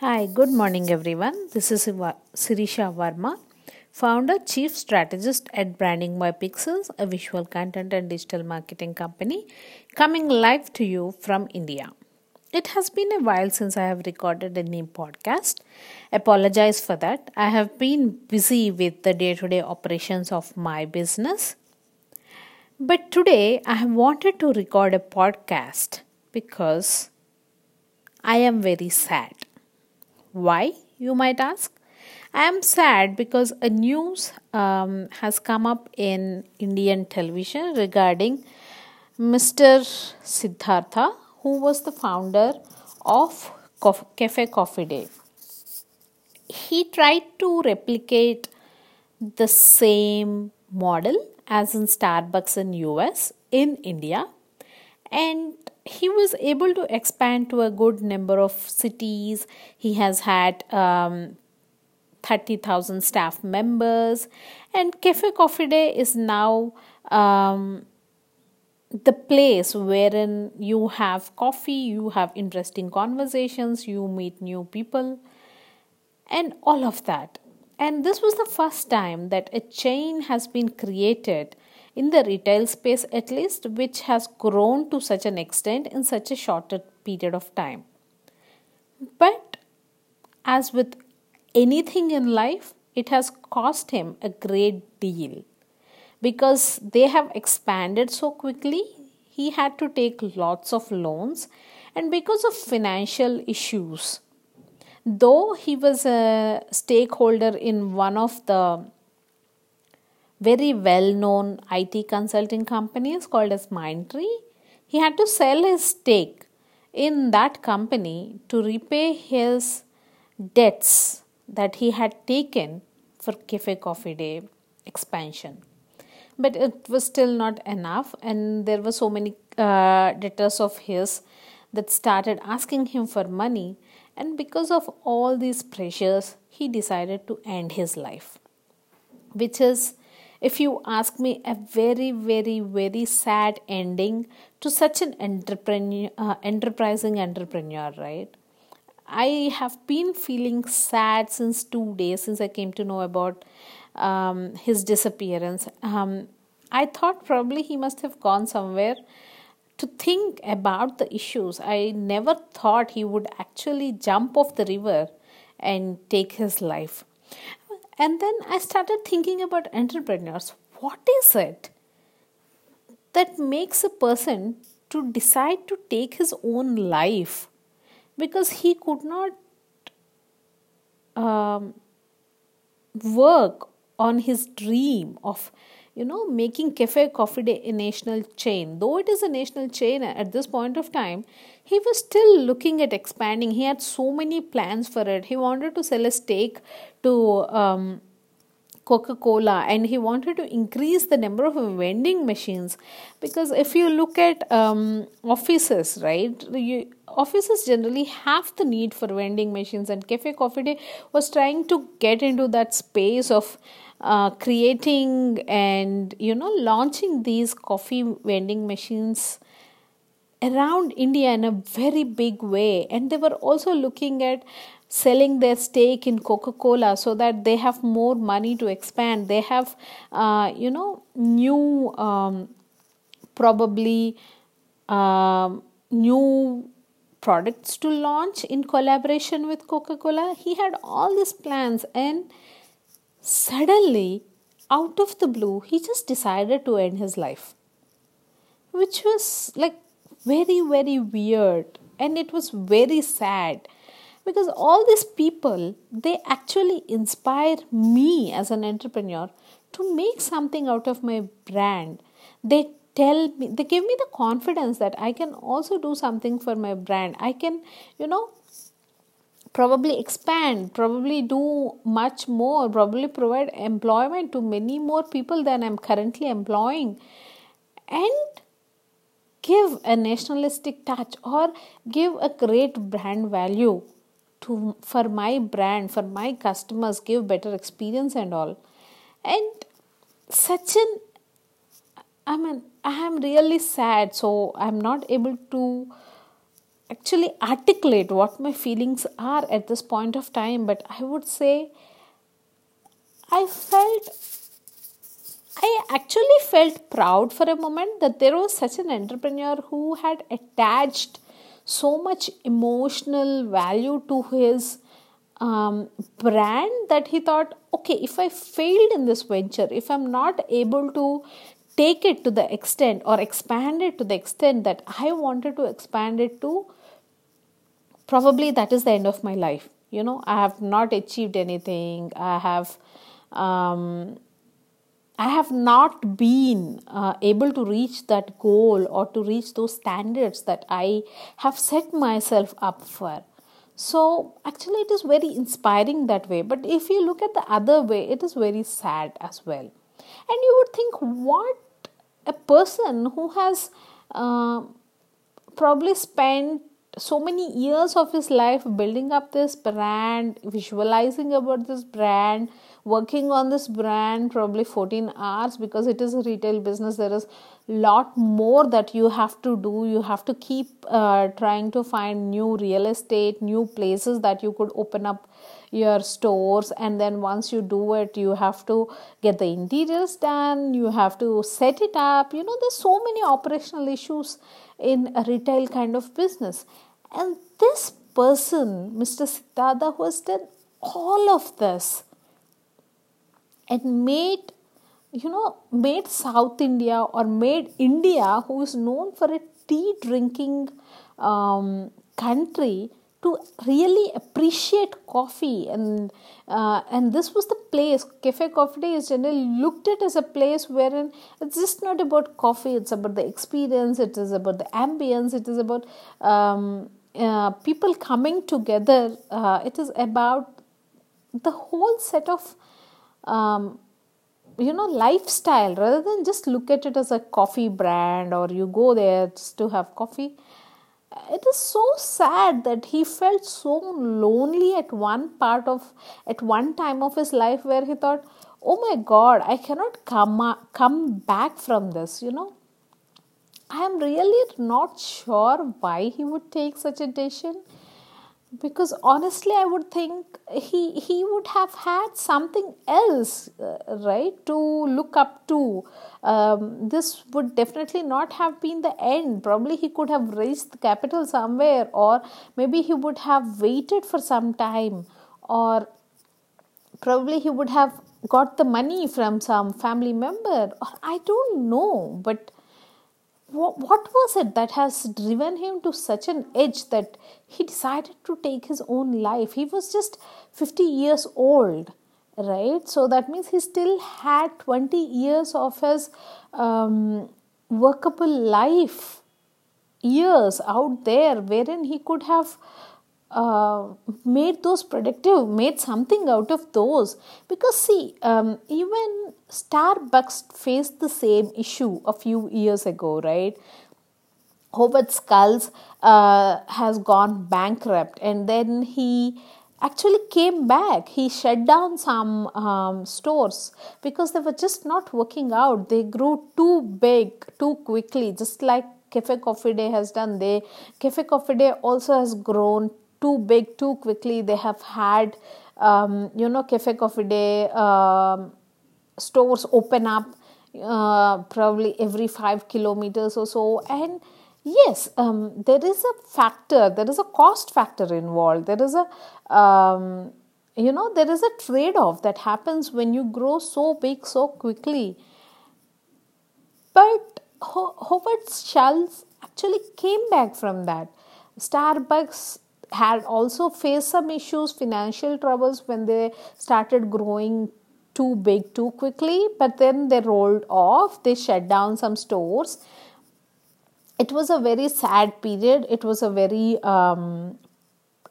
Hi, good morning, everyone. This is Sirisha Varma, founder, chief strategist at Branding by Pixels, a visual content and digital marketing company, coming live to you from India. It has been a while since I have recorded a new podcast. Apologize for that. I have been busy with the day to day operations of my business. But today I have wanted to record a podcast because I am very sad. Why, you might ask? I am sad because a news um, has come up in Indian television regarding Mr. Siddhartha, who was the founder of Cafe Coffee Day. He tried to replicate the same model as in Starbucks in US in India and he was able to expand to a good number of cities. He has had um, 30,000 staff members, and Cafe Coffee Day is now um, the place wherein you have coffee, you have interesting conversations, you meet new people, and all of that. And this was the first time that a chain has been created in the retail space, at least, which has grown to such an extent in such a shorter period of time. But as with anything in life, it has cost him a great deal because they have expanded so quickly. He had to take lots of loans, and because of financial issues, though he was a stakeholder in one of the very well known IT consulting companies called as Mindtree, he had to sell his stake in that company to repay his debts that he had taken for Cafe Coffee Day expansion. But it was still not enough, and there were so many uh, debtors of his that started asking him for money and because of all these pressures, he decided to end his life. Which is, if you ask me, a very, very, very sad ending to such an entrepreneur, uh, enterprising entrepreneur, right? I have been feeling sad since two days since I came to know about um, his disappearance. Um, I thought probably he must have gone somewhere to think about the issues. I never thought he would actually jump off the river and take his life. And then I started thinking about entrepreneurs. What is it that makes a person to decide to take his own life? Because he could not um, work on his dream of you know making cafe coffee day a national chain. Though it is a national chain at this point of time he was still looking at expanding. He had so many plans for it. He wanted to sell a stake to um, Coca Cola and he wanted to increase the number of vending machines. Because if you look at um, offices, right, you, offices generally have the need for vending machines, and Cafe Coffee Day was trying to get into that space of uh, creating and you know launching these coffee vending machines around India in a very big way, and they were also looking at selling their stake in Coca Cola so that they have more money to expand. They have, uh, you know, new, um, probably um, new products to launch in collaboration with Coca Cola. He had all these plans, and suddenly, out of the blue, he just decided to end his life, which was like very, very weird. And it was very sad. Because all these people they actually inspire me as an entrepreneur to make something out of my brand. They tell me they give me the confidence that i can also do something for my brand. I can you know probably expand probably do much more probably provide employment to many more people than i'm currently employing. And give a nationalistic touch or give a great brand value to for my brand for my customers give better experience and all. And such an i mean i am really sad so i'm not able to actually articulate what my feelings are at this point of time, but I would say I felt I actually felt proud for a moment that there was such an entrepreneur who had attached so much emotional value to his um, brand that he thought, okay, if I failed in this venture, if I'm not able to take it to the extent or expand it to the extent that I wanted to expand it to, probably that is the end of my life. You know, I have not achieved anything. I have. Um, I have not been uh, able to reach that goal or to reach those standards that I have set myself up for. So, actually, it is very inspiring that way. But if you look at the other way, it is very sad as well. And you would think, what a person who has uh, probably spent so many years of his life building up this brand, visualizing about this brand, working on this brand probably 14 hours because it is a retail business there is lot more that you have to do. You have to keep uh, trying to find new real estate new places that you could open up your stores and then once you do it you have to get the interiors done you have to set it up. You know there's so many operational issues in a retail kind of business. And this person mr siddhartha who has done all of this and made you know made south india or made india who is known for a tea drinking um, country to really appreciate coffee. And uh, and this was the place cafe coffee day is generally looked at as a place wherein it's just not about coffee it's about the experience it is about the ambience it is about um, uh, people coming together. Uh, it is about the whole set of um, you know lifestyle. Rather than just look at it as a coffee brand or you go there just to have coffee it is so sad that he felt so lonely at one part of at one time of his life where he thought oh my god i cannot come come back from this you know? I am really not sure why he would take such a decision because honestly i would think he he would have had something else uh, right to look up to. Um, this would definitely not have been the end. Probably he could have raised the capital somewhere or maybe he would have waited for some time or probably he would have got the money from some family member. Or i don't know but what, was it that has driven him to such an edge that he decided to take his own life? He was just 50 years old, right? So that means he still had 20 years of his um, workable life years out there wherein he could have uh, made those productive, made something out of those. Because, see, um, even Starbucks faced the same issue a few years ago, right? Howard Schultz uh, has gone bankrupt and then he actually came back. He shut down some um, stores because they were just not working out. They grew too big too quickly, just like Cafe Coffee Day has done. They Cafe Coffee Day also has grown too big too quickly. They have had, um, you know, Cafe Coffee Day um, stores open up uh, probably every five kilometers or so. And yes, um, there is a factor, there is a cost factor involved. There is a um, you know there is a trade off that happens when you grow so big so quickly but Howard Schultz actually came back from that. Starbucks had also faced some issues, financial troubles when they started growing too big too quickly, but then they rolled off, they shut down some stores. It was a very sad period. It was a very um,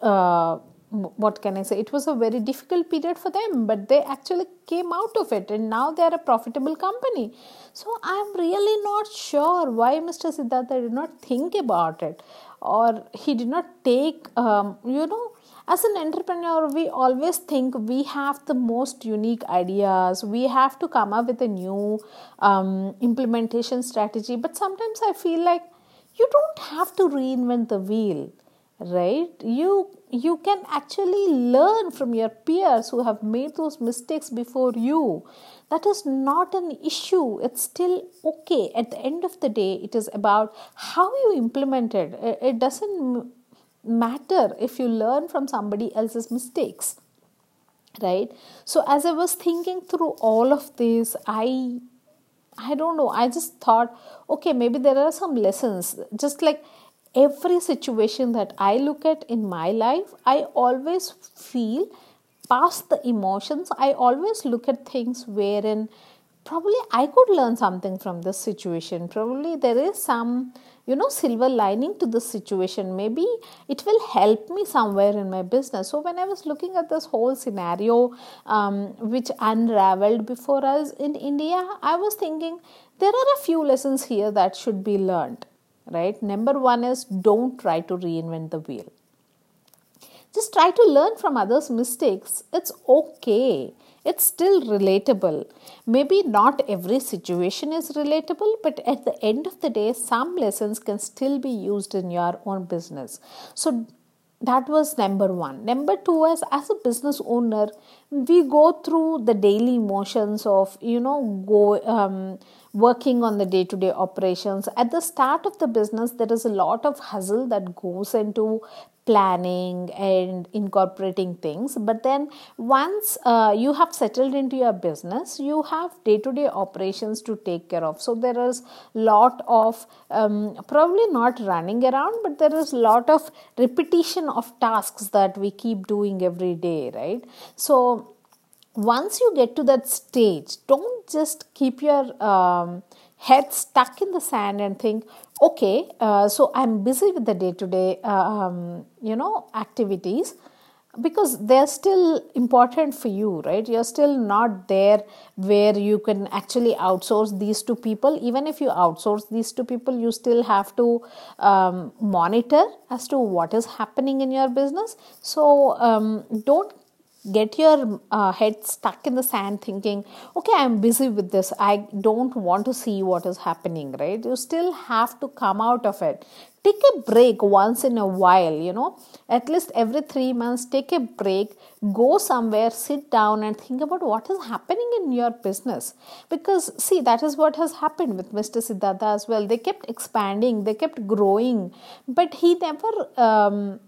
uh, what can I say? It was a very difficult period for them, but they actually came out of it and now they are a profitable company. So I'm really not sure why Mr. Siddhartha did not think about it or he did not take, um, you know, as an entrepreneur, we always think we have the most unique ideas. We have to come up with a new um, implementation strategy. But sometimes I feel like you don't have to reinvent the wheel right you you can actually learn from your peers who have made those mistakes before you. That is not an issue. It's still okay. At the end of the day it is about how you implement it. It doesn't matter if you learn from somebody else's mistakes right? So as i was thinking through all of this i i don't know. I just thought okay maybe there are some lessons. Just like every situation that I look at in my life, I always feel past the emotions. I always look at things wherein probably I could learn something from this situation. Probably there is some, you know, silver lining to this situation. Maybe it will help me somewhere in my business. So when I was looking at this whole scenario, um, which unraveled before us in India, I was thinking there are a few lessons here that should be learned right? Number one is don't try to reinvent the wheel. Just try to learn from others' mistakes. It's okay. It's still relatable. Maybe not every situation is relatable, but at the end of the day, some lessons can still be used in your own business. So that was number one number two is as a business owner we go through the daily motions of you know go um, working on the day to day operations. At the start of the business, there is a lot of hustle that goes into planning and incorporating things. But then once uh, you have settled into your business you have day to day operations to take care of. So there is lot of um, probably not running around but there is lot of repetition of tasks that we keep doing every day right? So once you get to that stage, don't just keep your um, head stuck in the sand and think, okay, uh, so I'm busy with the day to day, you know, activities because they're still important for you, right? You're still not there where you can actually outsource these to people. Even if you outsource these to people, you still have to um, monitor as to what is happening in your business. So um, don't get your uh, head stuck in the sand thinking okay i'm busy with this. I don't want to see what is happening right? You still have to come out of it. Take a break once in a while you know? At least every 3 months take a break go somewhere sit down and think about what is happening in your business. Because see that is what has happened with mr siddhartha as well. They kept expanding they kept growing but he never um,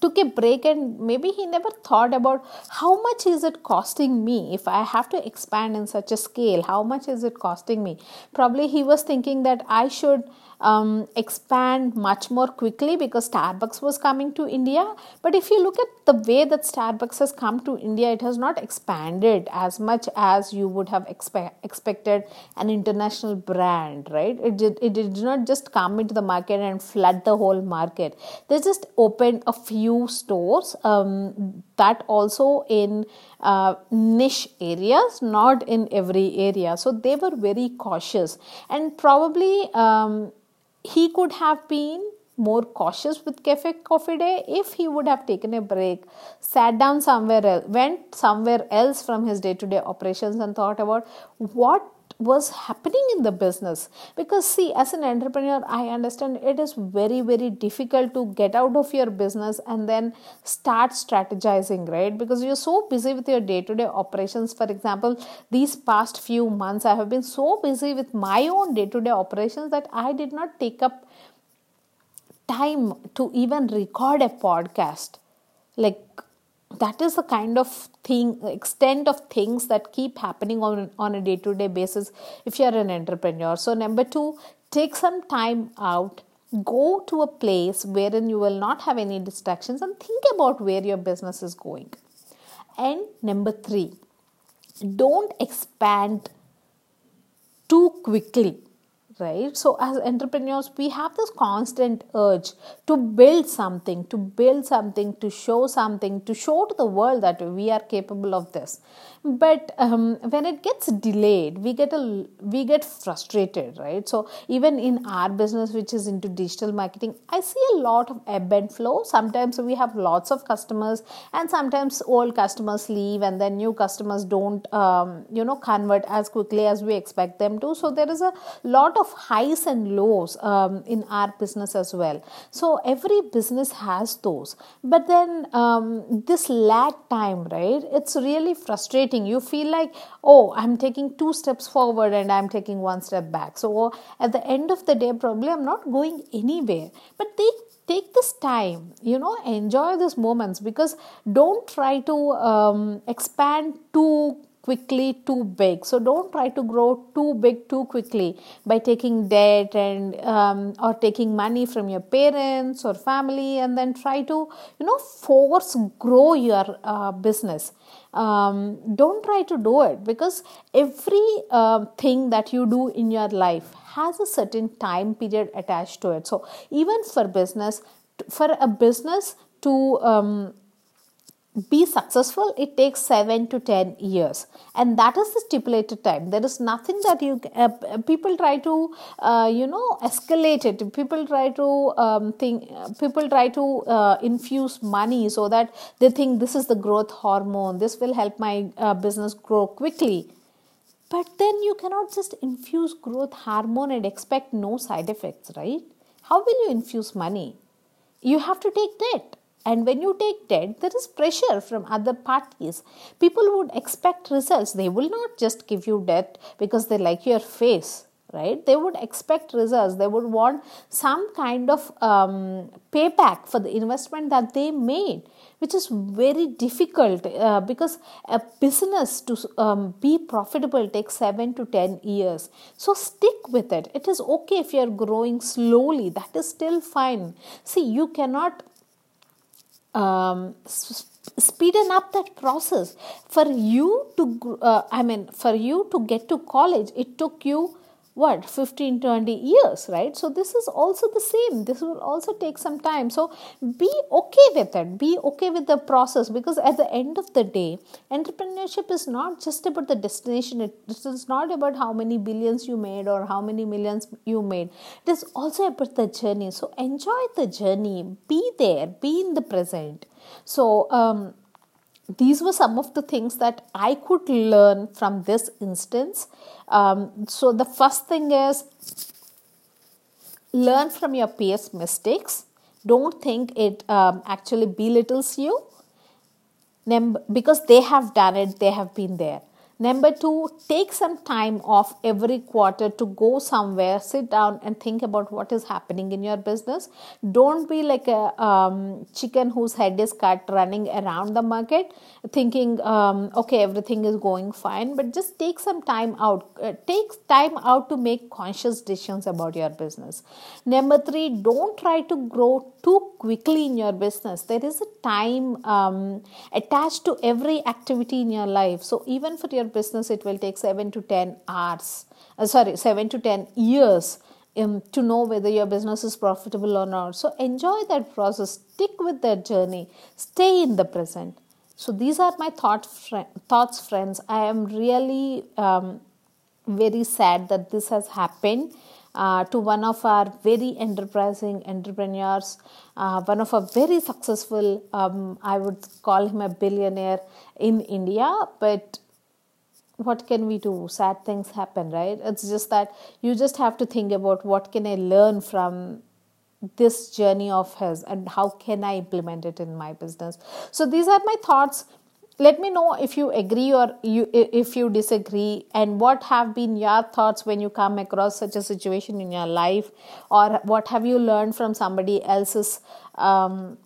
took a break and maybe he never thought about how much is it costing me if i have to expand in such a scale how much is it costing me probably he was thinking that i should um, expand much more quickly because Starbucks was coming to India. But if you look at the way that Starbucks has come to India, it has not expanded as much as you would have expe- expected an international brand, right? It did, it did not just come into the market and flood the whole market. They just opened a few stores um, that also in uh, niche areas, not in every area. So they were very cautious and probably. Um, he could have been more cautious with cafe coffee day if he would have taken a break sat down somewhere else went somewhere else from his day-to-day operations and thought about what was happening in the business. Because see as an entrepreneur i understand it is very very difficult to get out of your business and then start strategizing right? Because you're so busy with your day to day operations. For example these past few months i have been so busy with my own day to day operations that i did not take up time to even record a podcast. Like that is the kind of thing extent of things that keep happening on, on a day-to-day basis if you're an entrepreneur. So number two take some time out go to a place wherein you will not have any distractions and think about where your business is going. And number three don't expand too quickly right? So as entrepreneurs we have this constant urge to build something to build something to show something to show to the world that we are capable of this but um, when it gets delayed we get a we get frustrated right? So even in our business which is into digital marketing i see a lot of ebb and flow. Sometimes we have lots of customers and sometimes old customers leave and then new customers don't um, you know convert as quickly as we expect them to. So there is a lot of highs and lows um, in our business as well. So every business has those. But then um, this lag time right it's really frustrating you feel like oh i'm taking two steps forward and i'm taking one step back. So at the end of the day probably i'm not going anywhere. But they take this time you know enjoy these moments because don't try to um, expand too quickly too big. So don't try to grow too big too quickly by taking debt and um, or taking money from your parents or family and then try to you know force grow your uh, business. Um, don't try to do it because every uh, thing that you do in your life has a certain time period attached to it. So even for business for a business to um, be successful it takes 7 to 10 years. And that is the stipulated time. There is nothing that you uh, people try to uh, you know escalate it. People try to um, think people try to uh, infuse money so that they think this is the growth hormone. This will help my uh, business grow quickly. But then you cannot just infuse growth hormone and expect no side effects right? How will you infuse money? You have to take debt and when you take debt, there is pressure from other parties. People would expect results. They will not just give you debt because they like your face, right? They would expect results. They would want some kind of um, payback for the investment that they made, which is very difficult uh, because a business to um, be profitable takes seven to ten years. So stick with it. It is okay if you are growing slowly, that is still fine. See, you cannot um, speeden up that process. For you to uh, i mean for you to get to college it took you what 15 20 years right? So this is also the same. This will also take some time. So be okay with it. Be okay with the process because at the end of the day entrepreneurship is not just about the destination. It is not about how many billions you made or how many millions you made. It is also about the journey. So enjoy the journey. Be there. Be in the present. So um, these were some of the things that I could learn from this instance. Um, so, the first thing is learn from your peers' mistakes. Don't think it um, actually belittles you because they have done it, they have been there. Number two, take some time off every quarter to go somewhere, sit down and think about what is happening in your business. Don't be like a um, chicken whose head is cut running around the market thinking, um, okay, everything is going fine, but just take some time out. Uh, take time out to make conscious decisions about your business. Number three, don't try to grow too quickly in your business. There is a time um, attached to every activity in your life. So, even for your business, it will take 7 to 10 hours, uh, sorry, 7 to 10 years um, to know whether your business is profitable or not. So, enjoy that process, stick with that journey, stay in the present. So, these are my thought, fr- thoughts, friends. I am really um, very sad that this has happened. Uh, to one of our very enterprising entrepreneurs, uh, one of a very successful, um, I would call him a billionaire in India, but what can we do? Sad things happen right? It's just that you just have to think about what can i learn from this journey of his and how can i implement it in my business. So these are my thoughts. Let me know if you agree or you if you disagree and what have been your thoughts when you come across such a situation in your life or what have you learned from somebody else's um,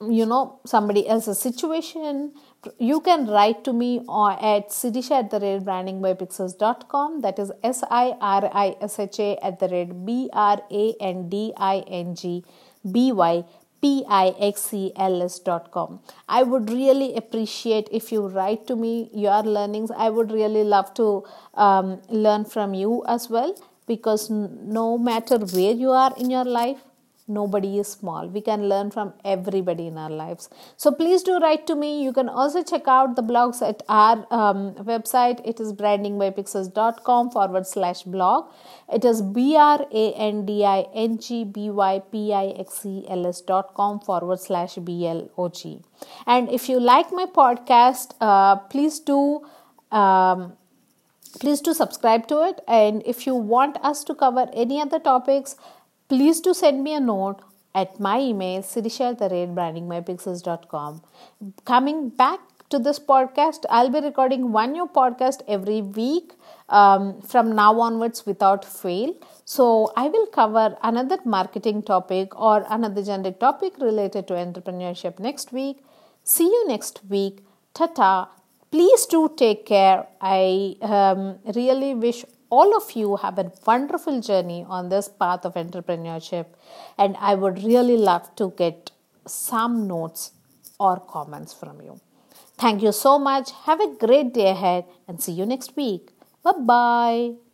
you know somebody else's situation you can write to me at sirisha at the rate brandingbypixels.com that is s-i-r-i-s-h-a at the rate b-r-a-n-d-i-n-g-b-y pixels.com. I would really appreciate if you write to me your learnings. I would really love to um, learn from you as well because no matter where you are in your life, nobody is small. We can learn from everybody in our lives. So please do write to me. You can also check out the blogs at our um, website. It is brandingbypixels.com forward slash blog. It is B R A N D I N G B Y P I X E L S dot com forward slash B L O G. And if you like my podcast, uh, please do. Um, please do subscribe to it and if you want us to cover any other topics please do send me a note at my email sirisha coming back to this podcast i'll be recording one new podcast every week um, from now onwards without fail. So i will cover another marketing topic or another generic topic related to entrepreneurship next week. See you next week. Tata. Please do take care. I um, really wish all of you have a wonderful journey on this path of entrepreneurship, and I would really love to get some notes or comments from you. Thank you so much. Have a great day ahead and see you next week. Bye bye.